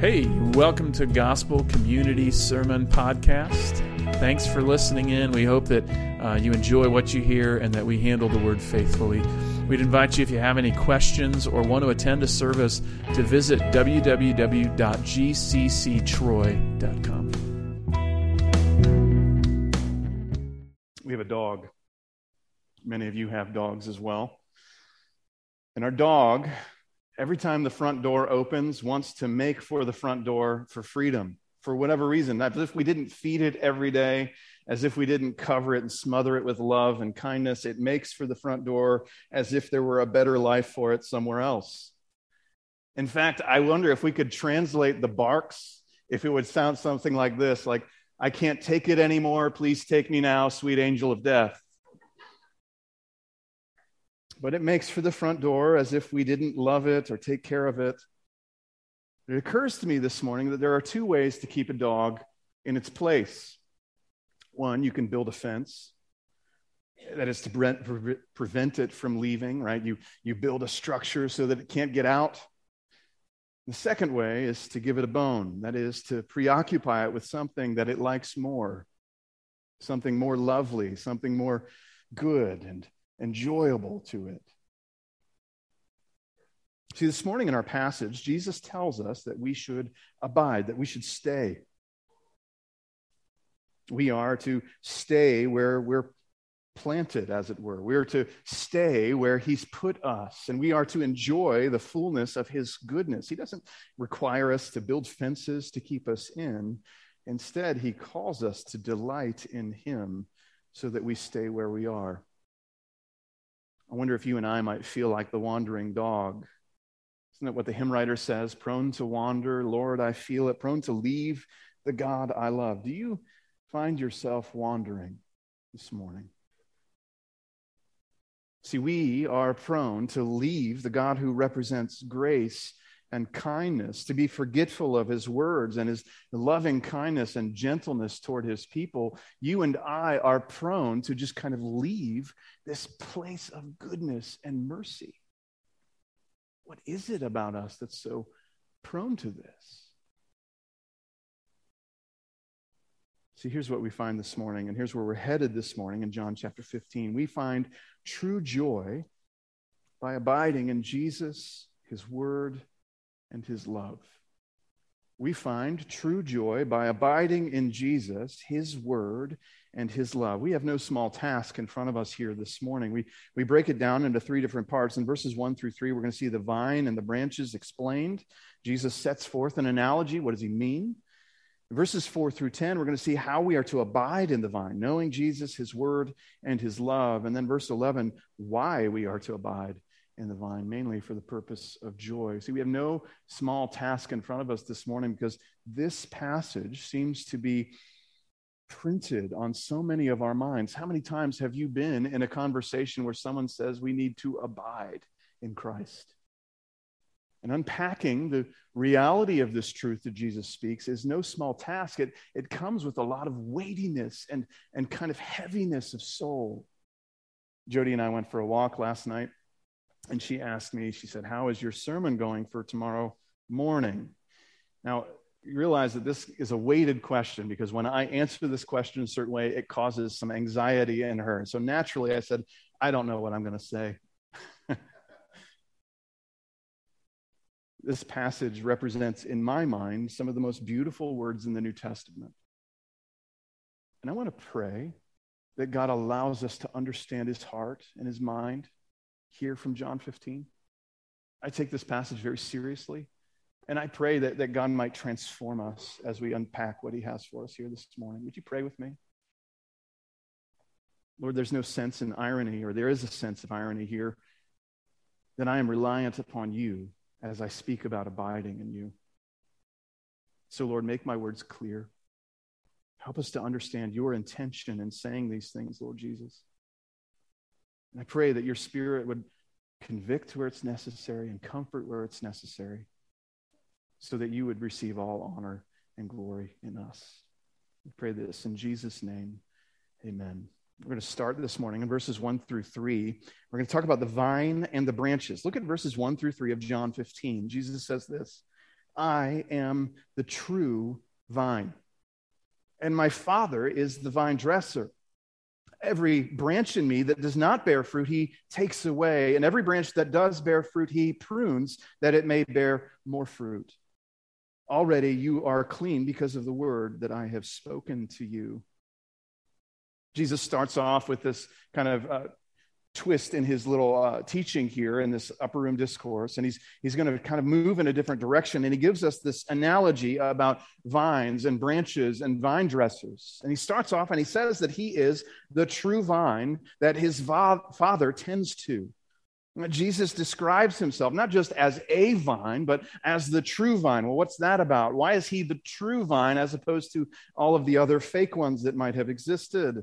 Hey, welcome to Gospel Community Sermon Podcast. Thanks for listening in. We hope that uh, you enjoy what you hear and that we handle the word faithfully. We'd invite you, if you have any questions or want to attend a service, to visit www.gcctroy.com. We have a dog. Many of you have dogs as well. And our dog every time the front door opens, wants to make for the front door for freedom for whatever reason. As if we didn't feed it every day, as if we didn't cover it and smother it with love and kindness, it makes for the front door as if there were a better life for it somewhere else. In fact, I wonder if we could translate the barks, if it would sound something like this like, I can't take it anymore. Please take me now, sweet angel of death but it makes for the front door as if we didn't love it or take care of it. It occurs to me this morning that there are two ways to keep a dog in its place. One, you can build a fence. That is to pre- prevent it from leaving, right? You, you build a structure so that it can't get out. The second way is to give it a bone. That is to preoccupy it with something that it likes more, something more lovely, something more good and enjoyable to it. See, this morning in our passage, Jesus tells us that we should abide, that we should stay. We are to stay where we're planted, as it were. We're to stay where He's put us, and we are to enjoy the fullness of His goodness. He doesn't require us to build fences to keep us in. Instead, He calls us to delight in Him so that we stay where we are. I wonder if you and I might feel like the wandering dog. Isn't that what the hymn writer says? Prone to wander, Lord, I feel it, prone to leave the God I love. Do you find yourself wandering this morning? See, we are prone to leave the God who represents grace and kindness, to be forgetful of his words and his loving kindness and gentleness toward his people, you and I are prone to just kind of leave this place of goodness and mercy. What is it about us that's so prone to this? See, here's what we find this morning, and here's where we're headed this morning in John chapter 15. We find true joy by abiding in Jesus, his word, and his love. We find true joy by abiding in Jesus, his word, and his love. We have no small task in front of us here this morning. We, we break it down into three different parts. In verses one through three, we're going to see the vine and the branches explained. Jesus sets forth an analogy. What does he mean? Verses 4 through 10, we're going to see how we are to abide in the vine, knowing Jesus, his word, and his love. And then verse 11, why we are to abide in the vine, mainly for the purpose of joy. See, we have no small task in front of us this morning because this passage seems to be printed on so many of our minds. How many times have you been in a conversation where someone says we need to abide in Christ? And unpacking the reality of this truth that Jesus speaks is no small task. It, it comes with a lot of weightiness and, and kind of heaviness of soul. Jody and I went for a walk last night and she asked me, she said, How is your sermon going for tomorrow morning? Now, you realize that this is a weighted question because when I answer this question a certain way, it causes some anxiety in her. So naturally, I said, I don't know what I'm going to say. this passage represents, in my mind, some of the most beautiful words in the New Testament. And I want to pray that God allows us to understand his heart and his mind here from John 15. I take this passage very seriously. And I pray that, that God might transform us as we unpack what he has for us here this morning. Would you pray with me? Lord, there's no sense in irony, or there is a sense of irony here, that I am reliant upon you as I speak about abiding in you. So, Lord, make my words clear. Help us to understand your intention in saying these things, Lord Jesus. And I pray that your spirit would convict where it's necessary and comfort where it's necessary so that you would receive all honor and glory in us. We pray this in Jesus' name. Amen. We're going to start this morning in verses 1 through 3. We're going to talk about the vine and the branches. Look at verses 1 through 3 of John 15. Jesus says this I am the true vine, and my Father is the vine dresser. Every branch in me that does not bear fruit, he takes away. And every branch that does bear fruit, he prunes that it may bear more fruit. Already you are clean because of the word that I have spoken to you. Jesus starts off with this kind of uh, twist in his little uh, teaching here in this upper room discourse and he's he's going to kind of move in a different direction and he gives us this analogy about vines and branches and vine dressers and he starts off and he says that he is the true vine that his va- father tends to Jesus describes himself not just as a vine, but as the true vine. Well, what's that about? Why is he the true vine as opposed to all of the other fake ones that might have existed?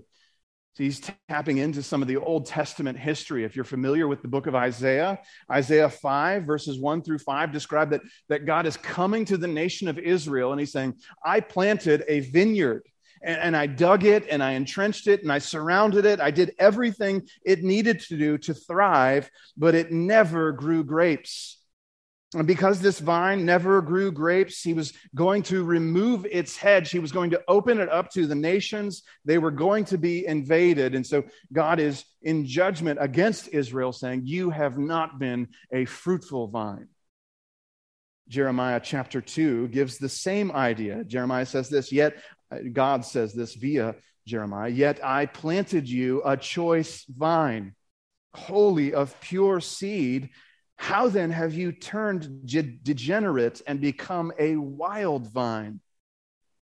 So he's tapping into some of the Old Testament history. If you're familiar with the book of Isaiah, Isaiah 5, verses 1 through 5 describe that, that God is coming to the nation of Israel and he's saying, I planted a vineyard and, and I dug it and I entrenched it and I surrounded it. I did everything it needed to do to thrive, but it never grew grapes. And because this vine never grew grapes, he was going to remove its hedge. He was going to open it up to the nations. They were going to be invaded. And so God is in judgment against Israel, saying, You have not been a fruitful vine. Jeremiah chapter 2 gives the same idea. Jeremiah says this, Yet uh, God says this via Jeremiah, Yet I planted you a choice vine, wholly of pure seed how then have you turned degenerate and become a wild vine?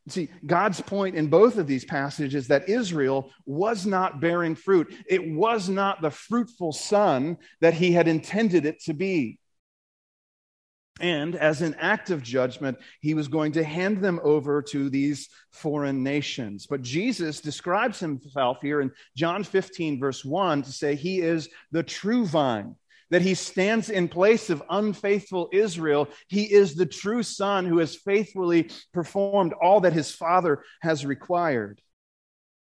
See, God's point in both of these passages that Israel was not bearing fruit. It was not the fruitful son that he had intended it to be. And as an act of judgment, he was going to hand them over to these foreign nations. But Jesus describes himself here in John 15, verse 1, to say he is the true vine that he stands in place of unfaithful Israel. He is the true son who has faithfully performed all that his father has required.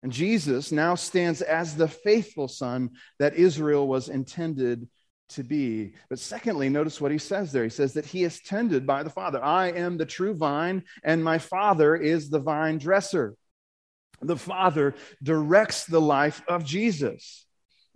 And Jesus now stands as the faithful son that Israel was intended to be. But secondly, notice what he says there. He says that he is tended by the Father. I am the true vine, and my Father is the vine dresser. The Father directs the life of Jesus.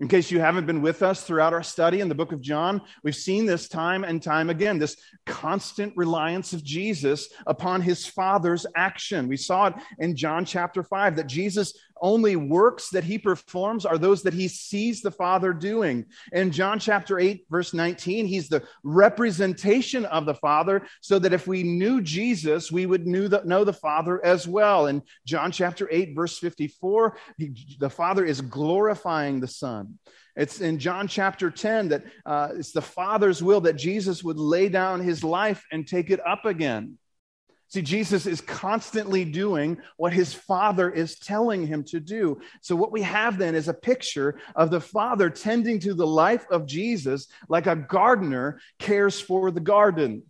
In case you haven't been with us throughout our study in the book of John, we've seen this time and time again this constant reliance of Jesus upon his Father's action. We saw it in John chapter 5 that Jesus only works that he performs are those that he sees the Father doing. In John chapter 8, verse 19, he's the representation of the Father, so that if we knew Jesus, we would knew the, know the Father as well. In John chapter 8, verse 54, he, the Father is glorifying the Son. It's in John chapter 10 that uh, it's the Father's will that Jesus would lay down his life and take it up again. See, Jesus is constantly doing what his Father is telling him to do. So, what we have then is a picture of the Father tending to the life of Jesus like a gardener cares for the garden.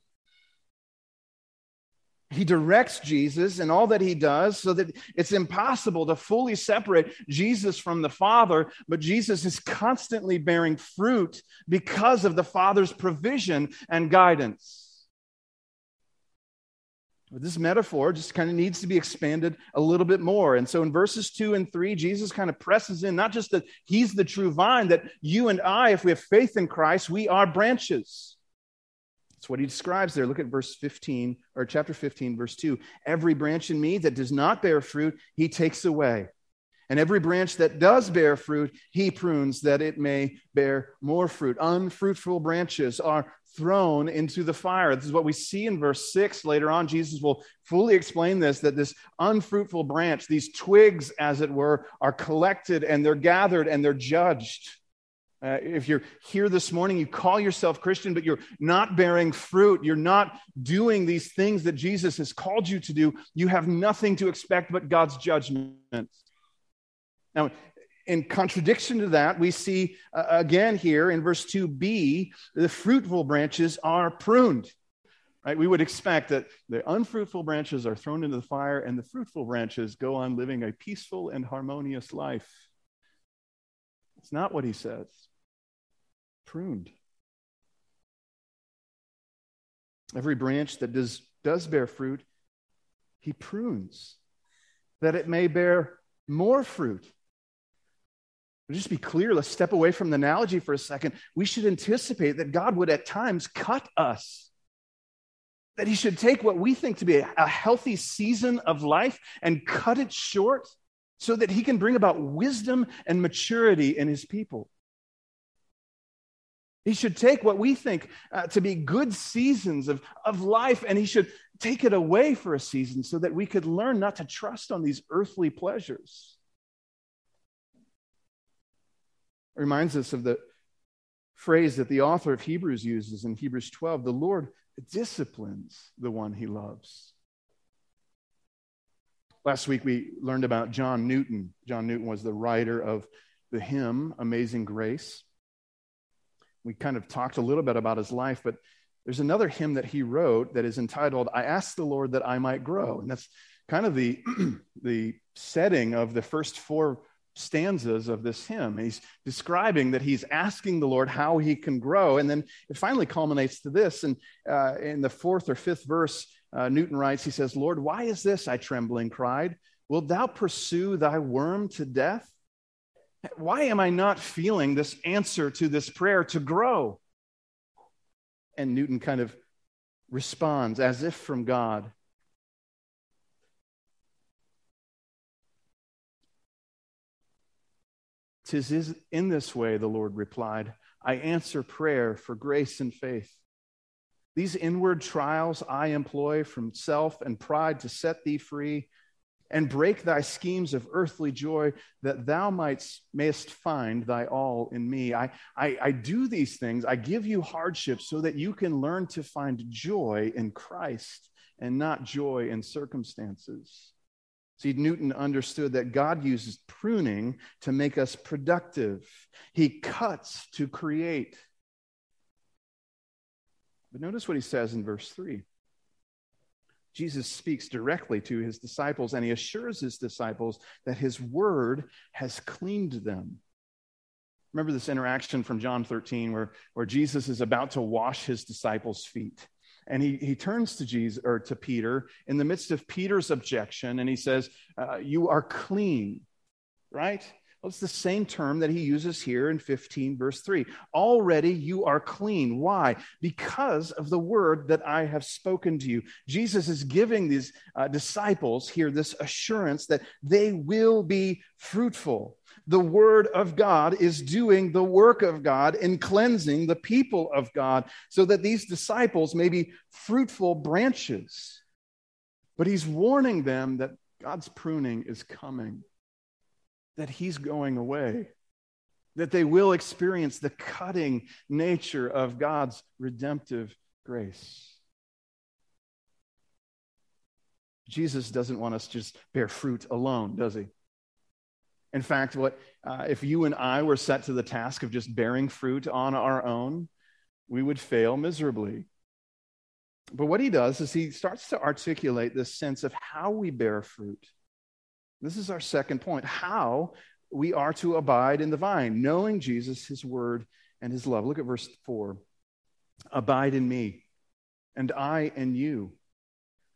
He directs Jesus and all that he does so that it's impossible to fully separate Jesus from the Father, but Jesus is constantly bearing fruit because of the Father's provision and guidance. This metaphor just kind of needs to be expanded a little bit more. And so in verses two and three, Jesus kind of presses in not just that he's the true vine, that you and I, if we have faith in Christ, we are branches. That's what he describes there. Look at verse 15 or chapter 15, verse 2. Every branch in me that does not bear fruit, he takes away. And every branch that does bear fruit, he prunes that it may bear more fruit. Unfruitful branches are thrown into the fire. This is what we see in verse 6. Later on, Jesus will fully explain this that this unfruitful branch, these twigs, as it were, are collected and they're gathered and they're judged. Uh, if you're here this morning, you call yourself Christian, but you're not bearing fruit, you're not doing these things that Jesus has called you to do, you have nothing to expect but God's judgment. Now, in contradiction to that, we see uh, again here in verse 2b, the fruitful branches are pruned. Right? We would expect that the unfruitful branches are thrown into the fire and the fruitful branches go on living a peaceful and harmonious life. It's not what he says. Pruned. Every branch that does does bear fruit, he prunes that it may bear more fruit. Just be clear, let's step away from the analogy for a second. We should anticipate that God would at times cut us. That he should take what we think to be a, a healthy season of life and cut it short so that he can bring about wisdom and maturity in his people. He should take what we think uh, to be good seasons of, of life and he should take it away for a season so that we could learn not to trust on these earthly pleasures. It reminds us of the phrase that the author of Hebrews uses in Hebrews 12 the Lord disciplines the one he loves. Last week we learned about John Newton. John Newton was the writer of the hymn Amazing Grace. We kind of talked a little bit about his life, but there's another hymn that he wrote that is entitled, I Ask the Lord That I Might Grow. And that's kind of the, the setting of the first four stanzas of this hymn. He's describing that he's asking the Lord how he can grow. And then it finally culminates to this. And uh, in the fourth or fifth verse, uh, Newton writes, he says, Lord, why is this? I trembling cried. Wilt thou pursue thy worm to death? Why am I not feeling this answer to this prayer to grow? And Newton kind of responds as if from God. Tis in this way, the Lord replied, I answer prayer for grace and faith. These inward trials I employ from self and pride to set thee free and break thy schemes of earthly joy that thou mightst, mayest find thy all in me. I, I, I do these things. I give you hardships so that you can learn to find joy in Christ and not joy in circumstances. See, Newton understood that God uses pruning to make us productive, He cuts to create. But notice what he says in verse 3. Jesus speaks directly to his disciples and he assures his disciples that his word has cleaned them. Remember this interaction from John 13 where, where Jesus is about to wash his disciples' feet. And he, he turns to Jesus or to Peter in the midst of Peter's objection and he says, uh, You are clean, right? Well, it's the same term that he uses here in 15, verse 3. Already you are clean. Why? Because of the word that I have spoken to you. Jesus is giving these uh, disciples here this assurance that they will be fruitful. The word of God is doing the work of God in cleansing the people of God so that these disciples may be fruitful branches. But he's warning them that God's pruning is coming that he's going away, that they will experience the cutting nature of God's redemptive grace. Jesus doesn't want us to just bear fruit alone, does he? In fact, what uh, if you and I were set to the task of just bearing fruit on our own, we would fail miserably. But what he does is he starts to articulate this sense of how we bear fruit. This is our second point how we are to abide in the vine, knowing Jesus, his word, and his love. Look at verse 4 Abide in me, and I in you.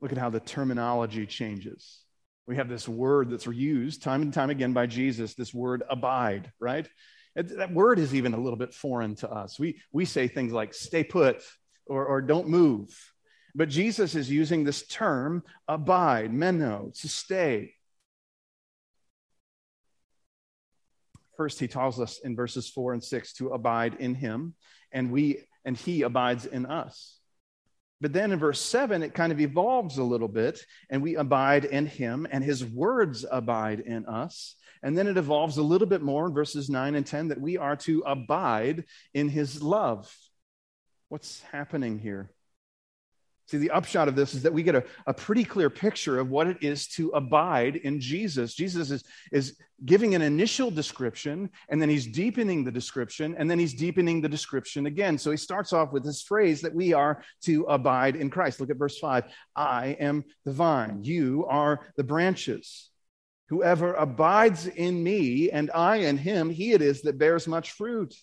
Look at how the terminology changes. We have this word that's used time and time again by Jesus, this word abide, right? That word is even a little bit foreign to us. We, we say things like stay put or, or don't move. But Jesus is using this term abide, meno, to stay. First, he tells us in verses four and six to abide in him, and we and he abides in us. But then in verse 7, it kind of evolves a little bit, and we abide in him, and his words abide in us. And then it evolves a little bit more in verses 9 and 10 that we are to abide in his love. What's happening here? See, the upshot of this is that we get a, a pretty clear picture of what it is to abide in Jesus. Jesus is, is giving an initial description, and then he's deepening the description, and then he's deepening the description again. So he starts off with this phrase that we are to abide in Christ. Look at verse 5 I am the vine, you are the branches. Whoever abides in me and I in him, he it is that bears much fruit.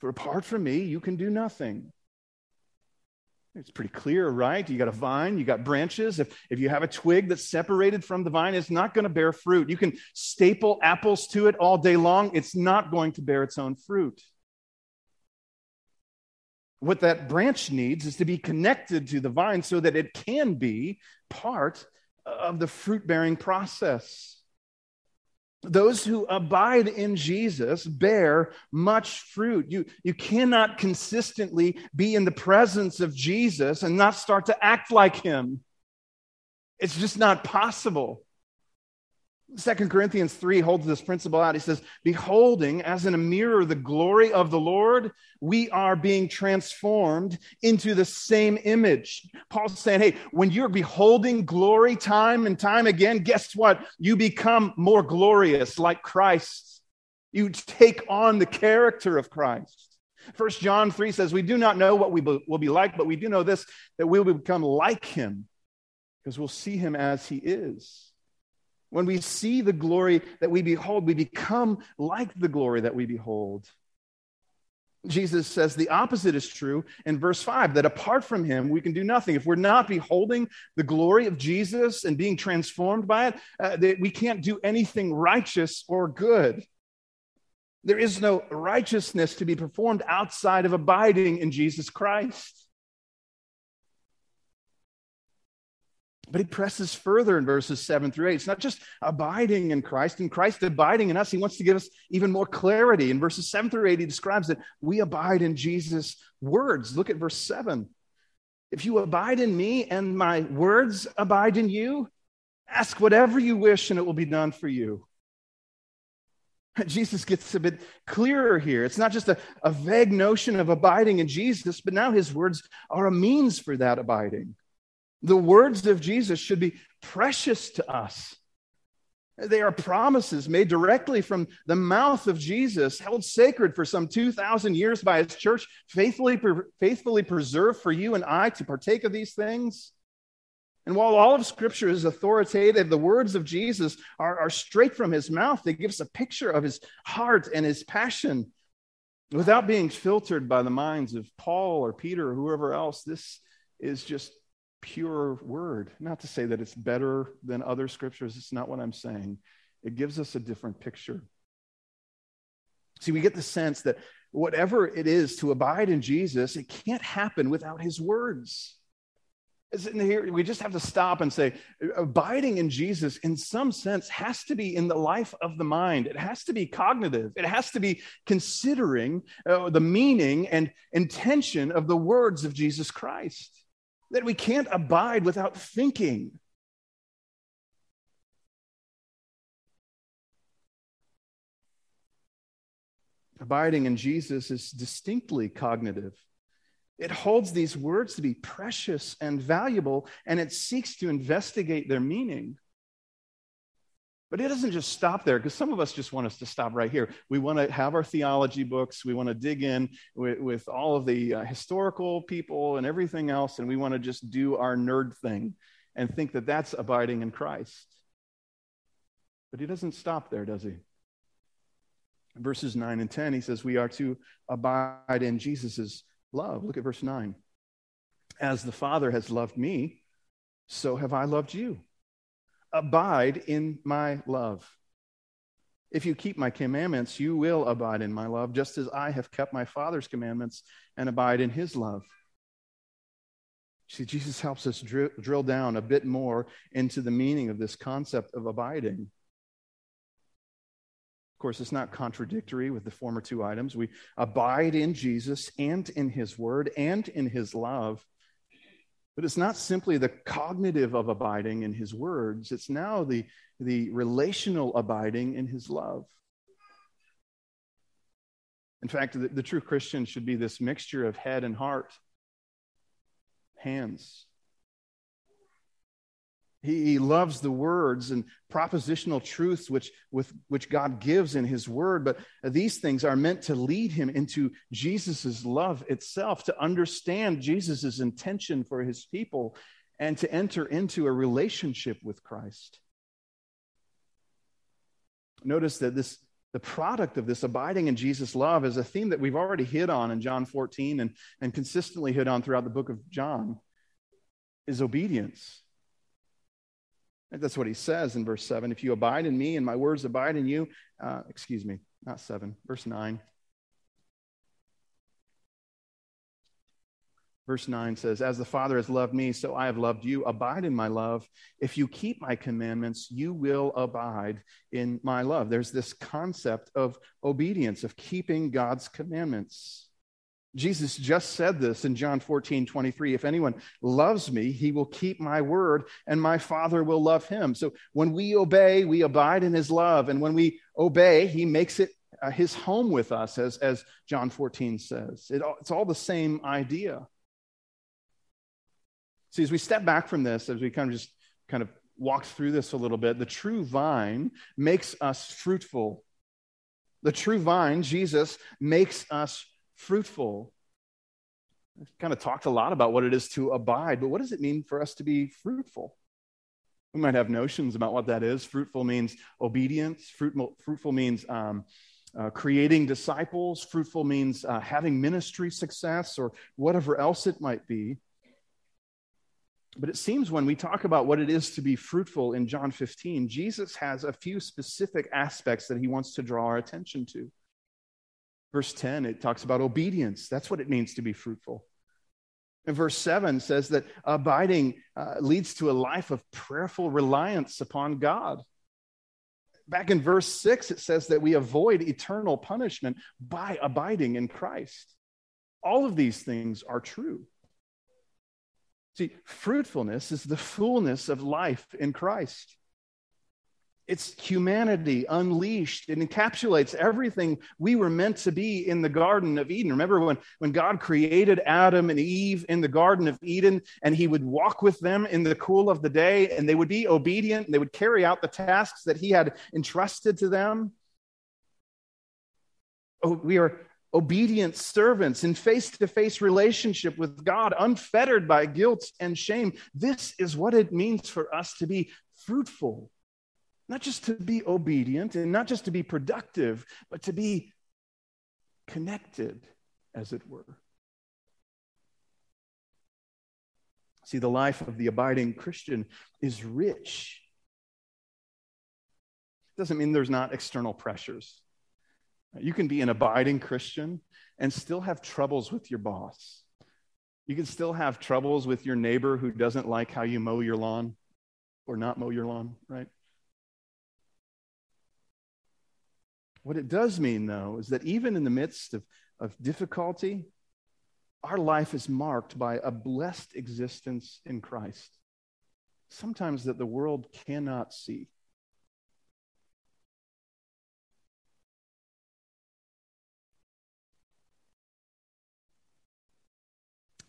For apart from me, you can do nothing. It's pretty clear, right? You got a vine, you got branches. If, if you have a twig that's separated from the vine, it's not going to bear fruit. You can staple apples to it all day long, it's not going to bear its own fruit. What that branch needs is to be connected to the vine so that it can be part of the fruit bearing process. Those who abide in Jesus bear much fruit. You, you cannot consistently be in the presence of Jesus and not start to act like him. It's just not possible. Second Corinthians 3 holds this principle out. He says, Beholding as in a mirror the glory of the Lord, we are being transformed into the same image. Paul's saying, Hey, when you're beholding glory time and time again, guess what? You become more glorious like Christ. You take on the character of Christ. First John 3 says, We do not know what we will be like, but we do know this, that we will become like him because we'll see him as he is. When we see the glory that we behold, we become like the glory that we behold. Jesus says the opposite is true in verse 5 that apart from him, we can do nothing. If we're not beholding the glory of Jesus and being transformed by it, uh, we can't do anything righteous or good. There is no righteousness to be performed outside of abiding in Jesus Christ. But he presses further in verses seven through eight. It's not just abiding in Christ and Christ abiding in us. He wants to give us even more clarity. In verses seven through eight, he describes that we abide in Jesus' words. Look at verse seven. If you abide in me and my words abide in you, ask whatever you wish and it will be done for you. Jesus gets a bit clearer here. It's not just a, a vague notion of abiding in Jesus, but now his words are a means for that abiding. The words of Jesus should be precious to us. They are promises made directly from the mouth of Jesus, held sacred for some 2,000 years by his church, faithfully, faithfully preserved for you and I to partake of these things. And while all of Scripture is authoritative, the words of Jesus are, are straight from his mouth. They give us a picture of his heart and his passion without being filtered by the minds of Paul or Peter or whoever else. This is just pure word. Not to say that it's better than other scriptures, it's not what I'm saying. It gives us a different picture. See, we get the sense that whatever it is to abide in Jesus, it can't happen without his words. Here, we just have to stop and say, abiding in Jesus, in some sense, has to be in the life of the mind. It has to be cognitive. It has to be considering uh, the meaning and intention of the words of Jesus Christ that we can't abide without thinking. Abiding in Jesus is distinctly cognitive. It holds these words to be precious and valuable, and it seeks to investigate their meaning. But it doesn't just stop there because some of us just want us to stop right here. We want to have our theology books. We want to dig in with, with all of the uh, historical people and everything else, and we want to just do our nerd thing and think that that's abiding in Christ. But he doesn't stop there, does he? Verses 9 and 10, he says, We are to abide in Jesus' love. Look at verse 9. As the Father has loved me, so have I loved you abide in my love. If you keep my commandments, you will abide in my love, just as I have kept my Father's commandments and abide in his love. See, Jesus helps us drill, drill down a bit more into the meaning of this concept of abiding. Of course, it's not contradictory with the former two items. We abide in Jesus and in his word and in his love. But it's not simply the cognitive of abiding in his words, it's now the, the relational abiding in his love. In fact, the, the true Christian should be this mixture of head and heart, hands, he, loves the words and propositional truths which, with, which God gives in His Word, but these things are meant to lead him into Jesus' love itself, to understand Jesus' intention for His people, and to enter into a relationship with Christ. Notice that this the product of this abiding in Jesus' love is a theme that we've already hit on in John 14 and, and consistently hit on throughout the book of John is obedience. That's what he says in verse 7. If you abide in me and my words abide in you, uh, excuse me, not 7, verse 9. Verse 9 says, As the Father has loved me, so I have loved you. Abide in my love. If you keep my commandments, you will abide in my love. There's this concept of obedience, of keeping God's commandments. Jesus just said this in John 14, 23. If anyone loves me, he will keep my word, and my Father will love him. So when we obey, we abide in his love. And when we obey, he makes it uh, his home with us, as, as John 14 says. It, it's all the same idea. See, as we step back from this, as we kind of just kind of walk through this a little bit, the true vine makes us fruitful. The true vine, Jesus, makes us fruitful. I've kind of talked a lot about what it is to abide, but what does it mean for us to be fruitful? We might have notions about what that is. Fruitful means obedience, fruitful, fruitful means um, uh, creating disciples, fruitful means uh, having ministry success, or whatever else it might be. But it seems when we talk about what it is to be fruitful in John 15, Jesus has a few specific aspects that he wants to draw our attention to. Verse 10, it talks about obedience. That's what it means to be fruitful. And verse 7 says that abiding uh, leads to a life of prayerful reliance upon God. Back in verse 6, it says that we avoid eternal punishment by abiding in Christ. All of these things are true. See, fruitfulness is the fullness of life in Christ. It's humanity unleashed. It encapsulates everything we were meant to be in the Garden of Eden. Remember when, when God created Adam and Eve in the Garden of Eden, and he would walk with them in the cool of the day, and they would be obedient, and they would carry out the tasks that he had entrusted to them? Oh, we are obedient servants in face to face relationship with God, unfettered by guilt and shame. This is what it means for us to be fruitful not just to be obedient and not just to be productive, but to be connected, as it were. See, the life of the abiding Christian is rich. It doesn't mean there's not external pressures. You can be an abiding Christian and still have troubles with your boss. You can still have troubles with your neighbor who doesn't like how you mow your lawn or not mow your lawn, right? What it does mean, though, is that even in the midst of, of difficulty, our life is marked by a blessed existence in Christ, sometimes that the world cannot see.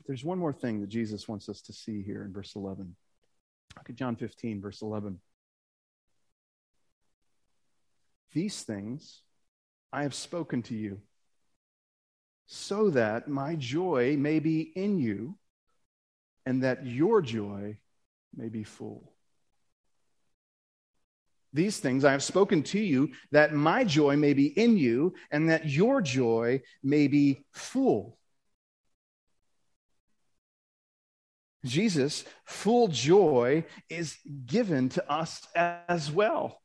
There's one more thing that Jesus wants us to see here in verse 11. Look at John 15, verse 11. These things I have spoken to you, so that my joy may be in you and that your joy may be full. These things I have spoken to you, that my joy may be in you and that your joy may be full. Jesus' full joy is given to us as well.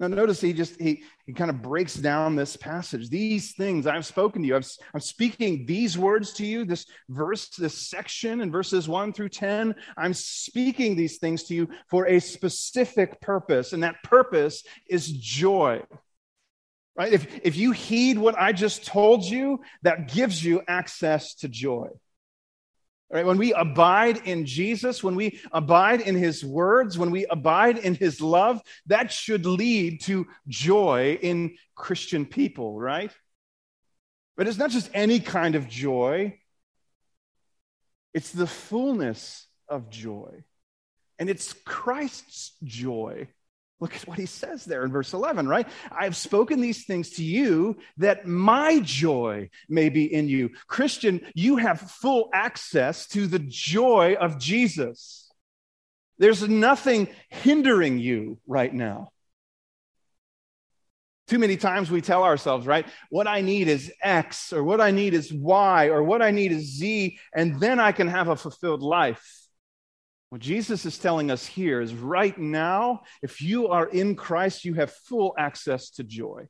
Now, notice he just he, he kind of breaks down this passage. These things I've spoken to you. I've, I'm speaking these words to you. This verse, this section in verses one through ten. I'm speaking these things to you for a specific purpose, and that purpose is joy. Right? If, if you heed what I just told you, that gives you access to joy. Right? When we abide in Jesus, when we abide in his words, when we abide in his love, that should lead to joy in Christian people, right? But it's not just any kind of joy, it's the fullness of joy. And it's Christ's joy. Look at what he says there in verse 11, right? I have spoken these things to you that my joy may be in you. Christian, you have full access to the joy of Jesus. There's nothing hindering you right now. Too many times we tell ourselves, right? What I need is X, or what I need is Y, or what I need is Z, and then I can have a fulfilled life. What Jesus is telling us here is right now, if you are in Christ, you have full access to joy.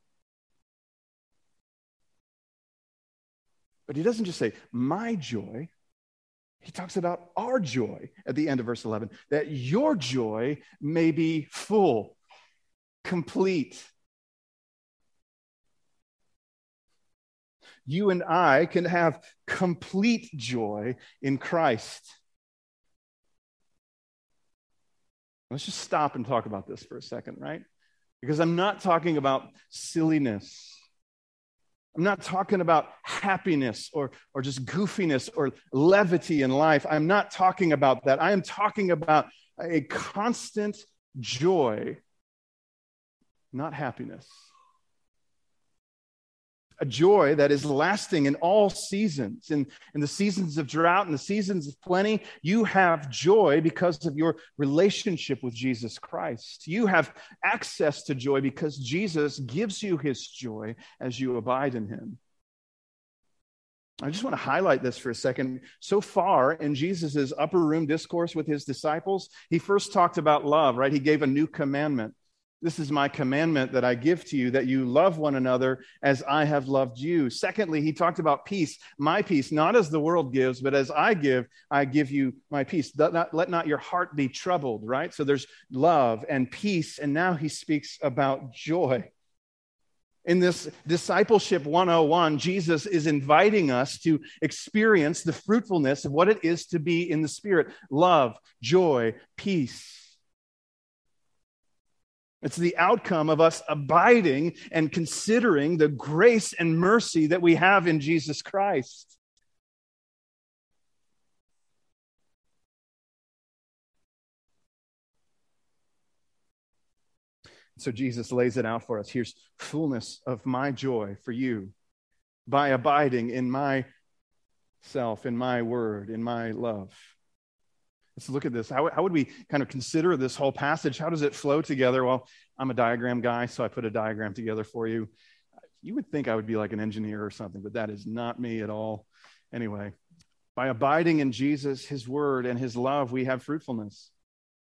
But he doesn't just say, my joy. He talks about our joy at the end of verse 11, that your joy may be full, complete. You and I can have complete joy in Christ. Let's just stop and talk about this for a second, right? Because I'm not talking about silliness. I'm not talking about happiness or, or just goofiness or levity in life. I'm not talking about that. I am talking about a constant joy, not happiness a joy that is lasting in all seasons. In, in the seasons of drought and the seasons of plenty, you have joy because of your relationship with Jesus Christ. You have access to joy because Jesus gives you his joy as you abide in him. I just want to highlight this for a second. So far in Jesus' upper room discourse with his disciples, he first talked about love, right? He gave a new commandment. This is my commandment that I give to you, that you love one another as I have loved you. Secondly, he talked about peace, my peace, not as the world gives, but as I give, I give you my peace. Let not, let not your heart be troubled, right? So there's love and peace. And now he speaks about joy. In this discipleship 101, Jesus is inviting us to experience the fruitfulness of what it is to be in the Spirit love, joy, peace. It's the outcome of us abiding and considering the grace and mercy that we have in Jesus Christ. So Jesus lays it out for us. Here's fullness of my joy for you by abiding in my self, in my word, in my love. Let's look at this. How, how would we kind of consider this whole passage? How does it flow together? Well, I'm a diagram guy, so I put a diagram together for you. You would think I would be like an engineer or something, but that is not me at all. Anyway, by abiding in Jesus, his word, and his love, we have fruitfulness.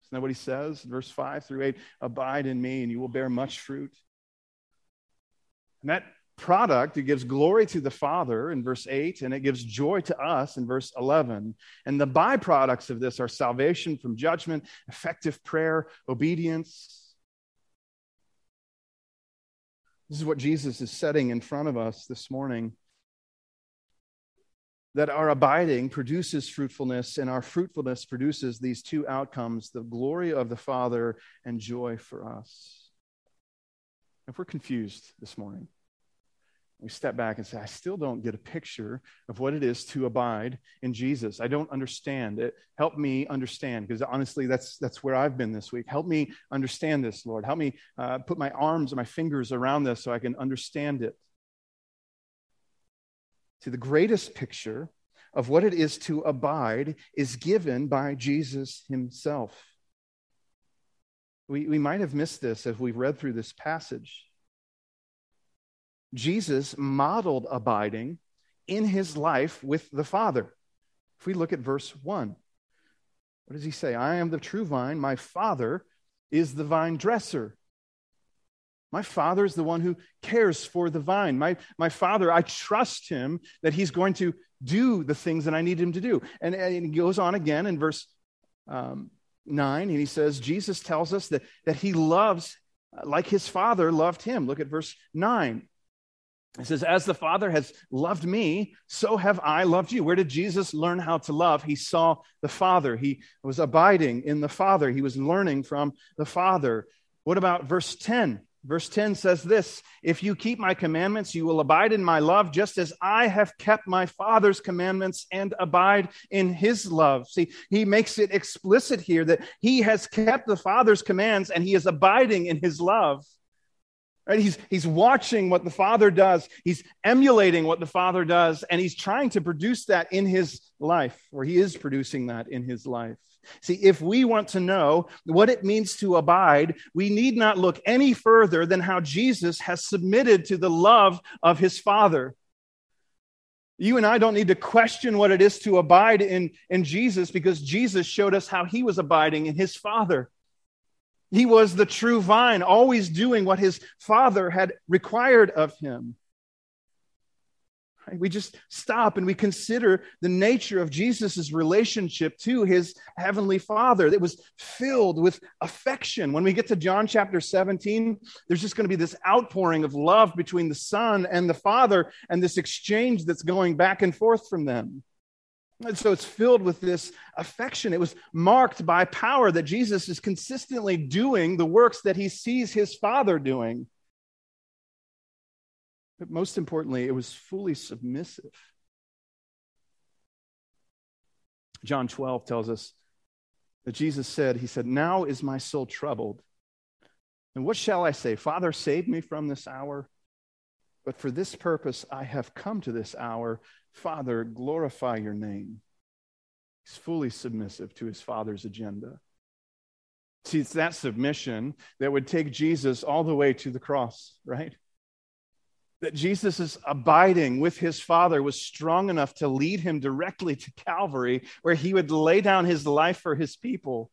Isn't that what he says? Verse 5 through 8 Abide in me, and you will bear much fruit. And that product, it gives glory to the Father in verse 8, and it gives joy to us in verse 11. And the byproducts of this are salvation from judgment, effective prayer, obedience. This is what Jesus is setting in front of us this morning. That our abiding produces fruitfulness, and our fruitfulness produces these two outcomes the glory of the Father and joy for us. If we're confused this morning, we step back and say, I still don't get a picture of what it is to abide in Jesus. I don't understand it. Help me understand, because honestly, that's, that's where I've been this week. Help me understand this, Lord. Help me uh, put my arms and my fingers around this so I can understand it. See, the greatest picture of what it is to abide is given by Jesus himself. We, we might have missed this as we've read through this passage. Jesus modeled abiding in his life with the Father. If we look at verse 1, what does he say? I am the true vine, my Father is the vine dresser. My father is the one who cares for the vine. My, my father, I trust him that he's going to do the things that I need him to do. And, and he goes on again in verse um, 9, and he says, Jesus tells us that, that he loves like his Father loved him. Look at verse 9. It says, As the Father has loved me, so have I loved you. Where did Jesus learn how to love? He saw the Father. He was abiding in the Father. He was learning from the Father. What about verse 10? Verse 10 says this If you keep my commandments, you will abide in my love, just as I have kept my Father's commandments and abide in his love. See, he makes it explicit here that he has kept the Father's commands and he is abiding in his love. Right? He's, he's watching what the Father does, he's emulating what the Father does, and he's trying to produce that in his life, or he is producing that in his life. See, if we want to know what it means to abide, we need not look any further than how Jesus has submitted to the love of his Father. You and I don't need to question what it is to abide in, in Jesus because Jesus showed us how he was abiding in his Father. He was the true vine, always doing what his Father had required of him. We just stop and we consider the nature of Jesus' relationship to his heavenly Father that was filled with affection. When we get to John chapter 17, there's just going to be this outpouring of love between the Son and the Father and this exchange that's going back and forth from them. And so it's filled with this affection. It was marked by power that Jesus is consistently doing the works that he sees his Father doing. But most importantly, it was fully submissive. John 12 tells us that Jesus said, He said, Now is my soul troubled. And what shall I say? Father, save me from this hour. But for this purpose I have come to this hour. Father, glorify your name. He's fully submissive to his Father's agenda. See, it's that submission that would take Jesus all the way to the cross, right? that Jesus' abiding with his Father was strong enough to lead him directly to Calvary, where he would lay down his life for his people.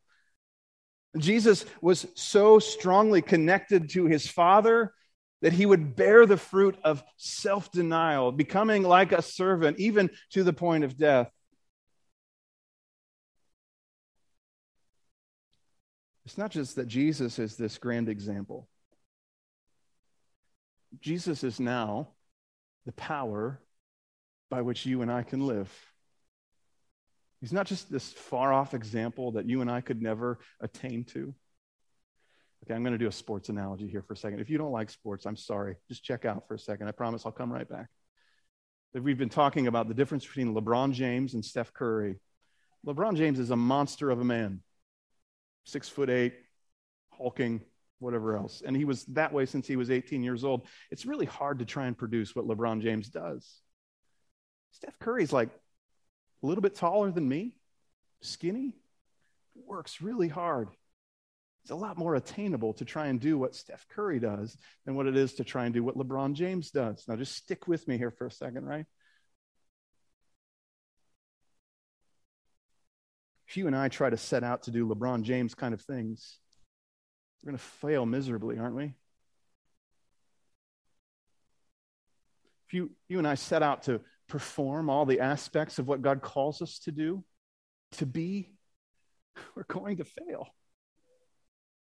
Jesus was so strongly connected to his Father that he would bear the fruit of self denial, becoming like a servant, even to the point of death. It's not just that Jesus is this grand example. Jesus is now the power by which you and I can live. He's not just this far off example that you and I could never attain to. Okay, I'm going to do a sports analogy here for a second. If you don't like sports, I'm sorry. Just check out for a second. I promise I'll come right back. We've been talking about the difference between LeBron James and Steph Curry. LeBron James is a monster of a man, six foot eight, hulking, whatever else. And he was that way since he was 18 years old. It's really hard to try and produce what LeBron James does. Steph Curry's like a little bit taller than me, skinny, works really hard. It's a lot more attainable to try and do what Steph Curry does than what it is to try and do what LeBron James does. Now, just stick with me here for a second, right? If you and I try to set out to do LeBron James kind of things, we're going to fail miserably, aren't we? If you, you and I set out to perform all the aspects of what God calls us to do, to be, we're going to fail.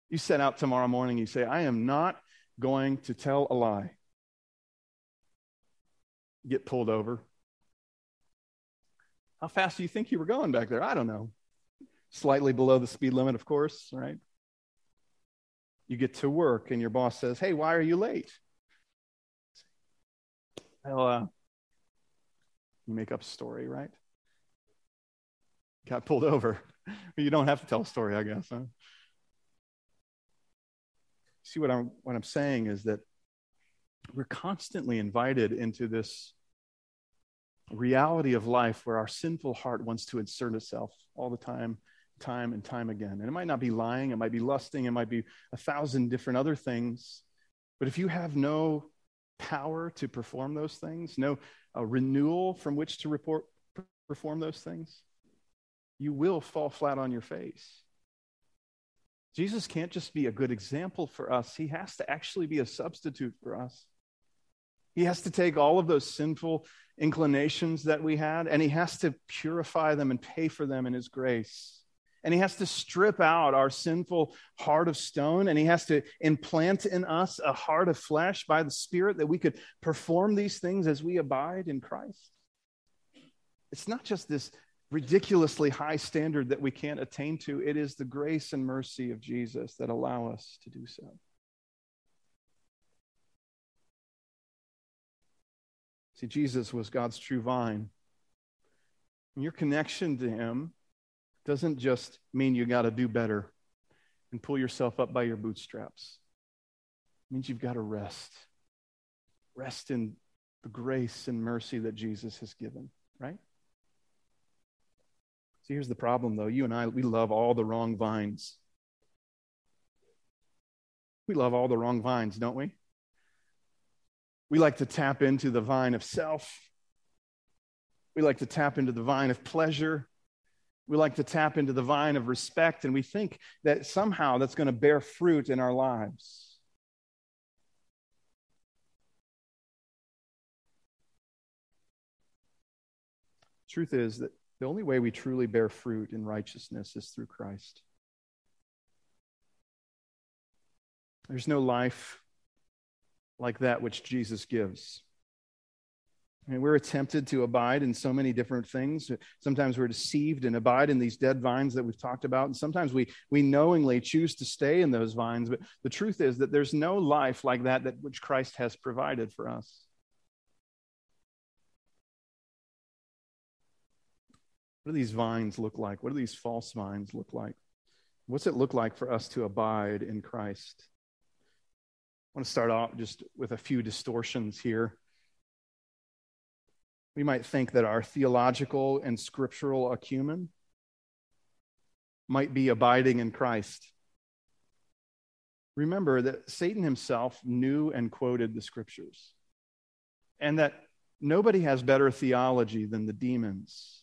You set out tomorrow morning, you say, I am not going to tell a lie. Get pulled over. How fast do you think you were going back there? I don't know. Slightly below the speed limit, of course, right? You get to work and your boss says, Hey, why are you late? Well, uh, you make up a story, right? Got pulled over. you don't have to tell a story, I guess. Huh? See what I'm what I'm saying is that we're constantly invited into this reality of life where our sinful heart wants to insert itself all the time time and time again. And it might not be lying, it might be lusting, it might be a thousand different other things. But if you have no power to perform those things, no renewal from which to report, perform those things, you will fall flat on your face. Jesus can't just be a good example for us, he has to actually be a substitute for us. He has to take all of those sinful inclinations that we had and he has to purify them and pay for them in his grace. And he has to strip out our sinful heart of stone and he has to implant in us a heart of flesh by the Spirit that we could perform these things as we abide in Christ. It's not just this ridiculously high standard that we can't attain to, it is the grace and mercy of Jesus that allow us to do so. See, Jesus was God's true vine. And your connection to him doesn't just mean you got to do better and pull yourself up by your bootstraps. It means you've got to rest. Rest in the grace and mercy that Jesus has given, right? See, here's the problem, though. You and I, we love all the wrong vines. We love all the wrong vines, don't we? We like to tap into the vine of self. We like to tap into the vine of pleasure. We like to tap into the vine of respect, and we think that somehow that's going to bear fruit in our lives. Truth is that the only way we truly bear fruit in righteousness is through Christ. There's no life like that which Jesus gives. I mean, we're tempted to abide in so many different things. Sometimes we're deceived and abide in these dead vines that we've talked about. And sometimes we, we knowingly choose to stay in those vines. But the truth is that there's no life like that, that which Christ has provided for us. What do these vines look like? What do these false vines look like? What's it look like for us to abide in Christ? I want to start off just with a few distortions here. We might think that our theological and scriptural acumen might be abiding in Christ. Remember that Satan himself knew and quoted the scriptures, and that nobody has better theology than the demons.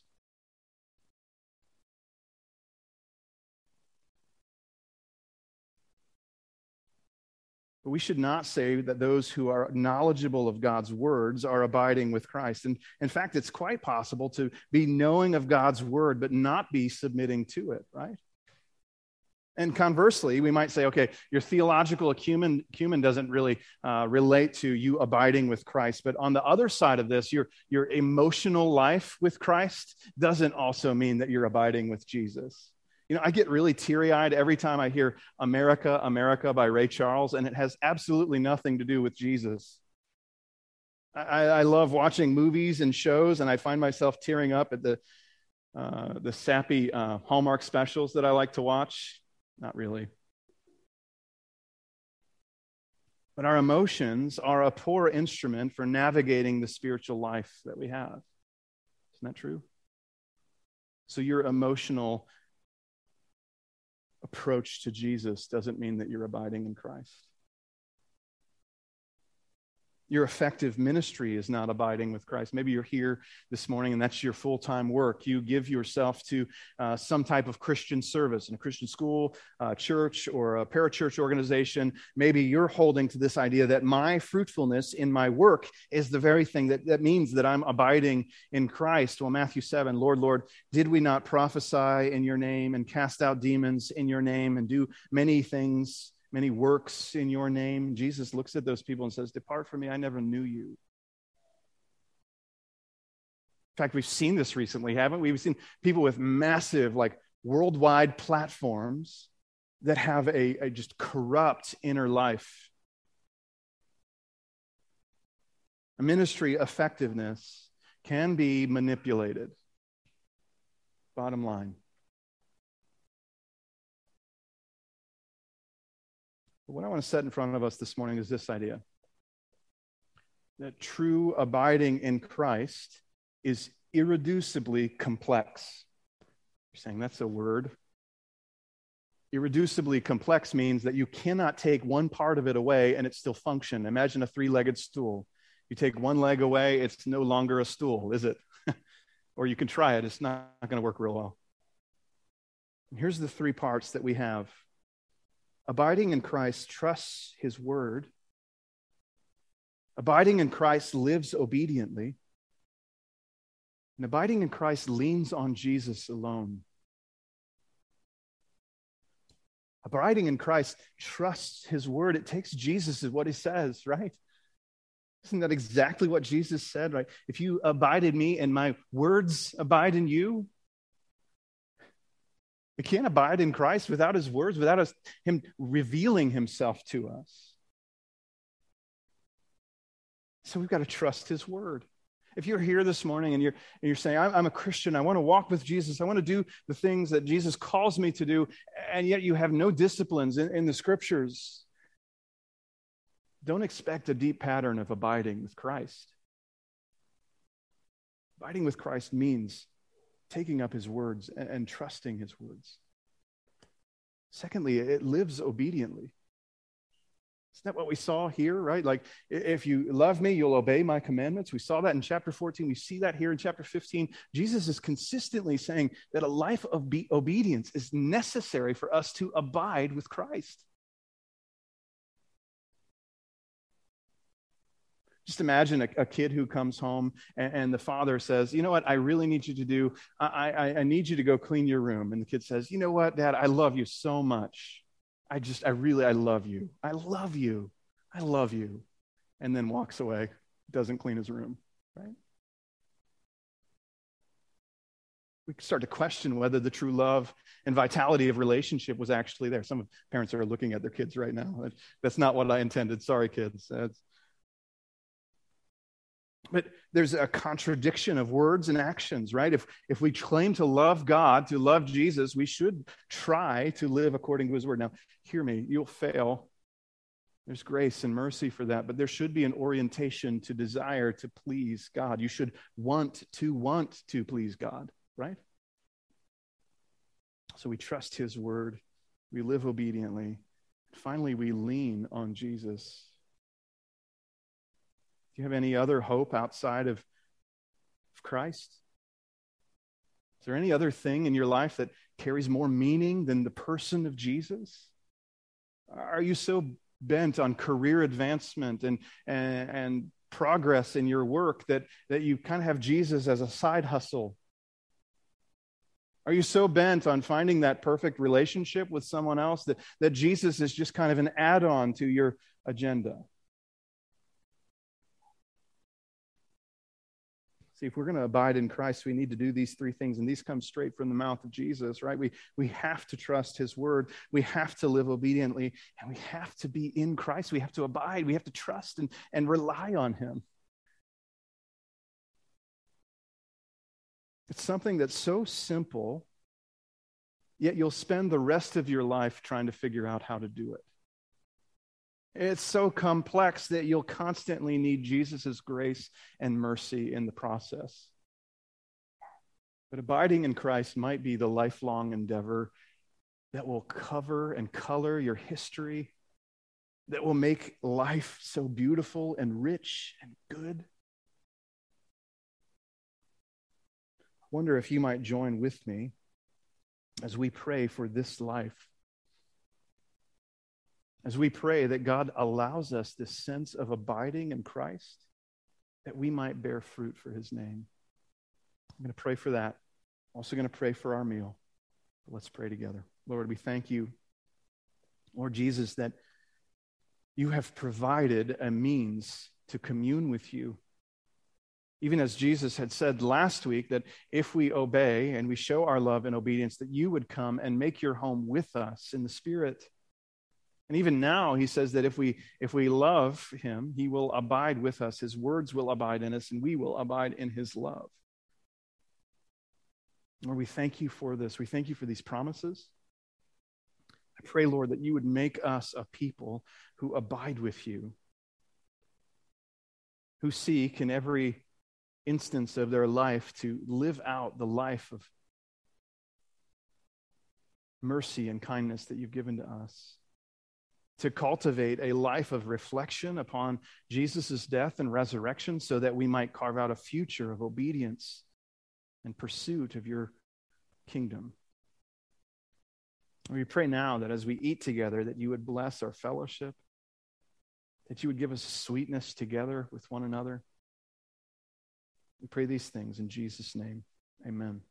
But we should not say that those who are knowledgeable of God's words are abiding with Christ. And in fact, it's quite possible to be knowing of God's word, but not be submitting to it, right? And conversely, we might say, okay, your theological acumen, acumen doesn't really uh, relate to you abiding with Christ. But on the other side of this, your, your emotional life with Christ doesn't also mean that you're abiding with Jesus. You know, I get really teary eyed every time I hear America, America by Ray Charles, and it has absolutely nothing to do with Jesus. I, I love watching movies and shows, and I find myself tearing up at the, uh, the sappy uh, Hallmark specials that I like to watch. Not really. But our emotions are a poor instrument for navigating the spiritual life that we have. Isn't that true? So your emotional approach to Jesus doesn't mean that you're abiding in Christ. Your effective ministry is not abiding with Christ. Maybe you're here this morning and that's your full time work. You give yourself to uh, some type of Christian service in a Christian school, uh, church, or a parachurch organization. Maybe you're holding to this idea that my fruitfulness in my work is the very thing that, that means that I'm abiding in Christ. Well, Matthew 7, Lord, Lord, did we not prophesy in your name and cast out demons in your name and do many things? Many works in your name. Jesus looks at those people and says, Depart from me, I never knew you. In fact, we've seen this recently, haven't we? We've seen people with massive, like worldwide platforms that have a, a just corrupt inner life. Ministry effectiveness can be manipulated. Bottom line. But what I want to set in front of us this morning is this idea that true abiding in Christ is irreducibly complex. You're saying that's a word. Irreducibly complex means that you cannot take one part of it away and it still function. Imagine a three-legged stool. You take one leg away, it's no longer a stool, is it? or you can try it, it's not, not going to work real well. Here's the three parts that we have Abiding in Christ trusts his word. Abiding in Christ lives obediently. And abiding in Christ leans on Jesus alone. Abiding in Christ trusts his word. It takes Jesus is what he says, right? Isn't that exactly what Jesus said, right? If you abide in me and my words abide in you, we can't abide in Christ without his words, without us, him revealing himself to us. So we've got to trust his word. If you're here this morning and you're, and you're saying, I'm, I'm a Christian, I want to walk with Jesus, I want to do the things that Jesus calls me to do, and yet you have no disciplines in, in the scriptures, don't expect a deep pattern of abiding with Christ. Abiding with Christ means taking up his words and, and trusting his words. Secondly, it lives obediently. Isn't that what we saw here, right? Like, if you love me, you'll obey my commandments. We saw that in chapter 14. We see that here in chapter 15. Jesus is consistently saying that a life of be- obedience is necessary for us to abide with Christ. Just imagine a, a kid who comes home and, and, the father says, You know what? I really need you to do, I, I, I need you to go clean your room. And the kid says, You know what, dad? I love you so much. I just, I really, I love you. I love you. I love you. And then walks away, doesn't clean his room, right? we start to question whether the true love and vitality of relationship was actually there. Some parents are looking at their kids right now. That's not what I intended. Sorry, kids. That's, but there's a contradiction of words and actions, right? If, if we claim to love God, to love Jesus, we should try to live according to his word. Now, hear me, you'll fail. There's grace and mercy for that, but there should be an orientation to desire to please God. You should want to want to please God, right? So we trust his word, we live obediently. Finally, we lean on Jesus. Do you have any other hope outside of, of Christ? Is there any other thing in your life that carries more meaning than the person of Jesus? Are you so bent on career advancement and, and, and progress in your work that, that you kind of have Jesus as a side hustle? Are you so bent on finding that perfect relationship with someone else that, that Jesus is just kind of an add on to your agenda? See, if we're going to abide in Christ, we need to do these three things, and these come straight from the mouth of Jesus, right? We, we have to trust his word, we have to live obediently, and we have to be in Christ. We have to abide, we have to trust and, and rely on him. It's something that's so simple, yet you'll spend the rest of your life trying to figure out how to do it. It's so complex that you'll constantly need Jesus' grace and mercy in the process. But abiding in Christ might be the lifelong endeavor that will cover and color your history, that will make life so beautiful and rich and good. I wonder if you might join with me as we pray for this life as we pray that God allows us this sense of abiding in Christ, that we might bear fruit for his name. I'm going to pray for that. I'm also going to pray for our meal. Let's pray together. Lord, we thank you, Lord Jesus, that you have provided a means to commune with you. Even as Jesus had said last week, that if we obey and we show our love and obedience, that you would come and make your home with us in the Spirit. And even now, he says that if we, if we love him, he will abide with us. His words will abide in us, and we will abide in his love. Lord, we thank you for this. We thank you for these promises. I pray, Lord, that you would make us a people who abide with you, who seek in every instance of their life to live out the life of mercy and kindness that you've given to us to cultivate a life of reflection upon Jesus' death and resurrection so that we might carve out a future of obedience and pursuit of your kingdom. We pray now that as we eat together, that you would bless our fellowship, that you would give us sweetness together with one another. We pray these things in Jesus' name. Amen.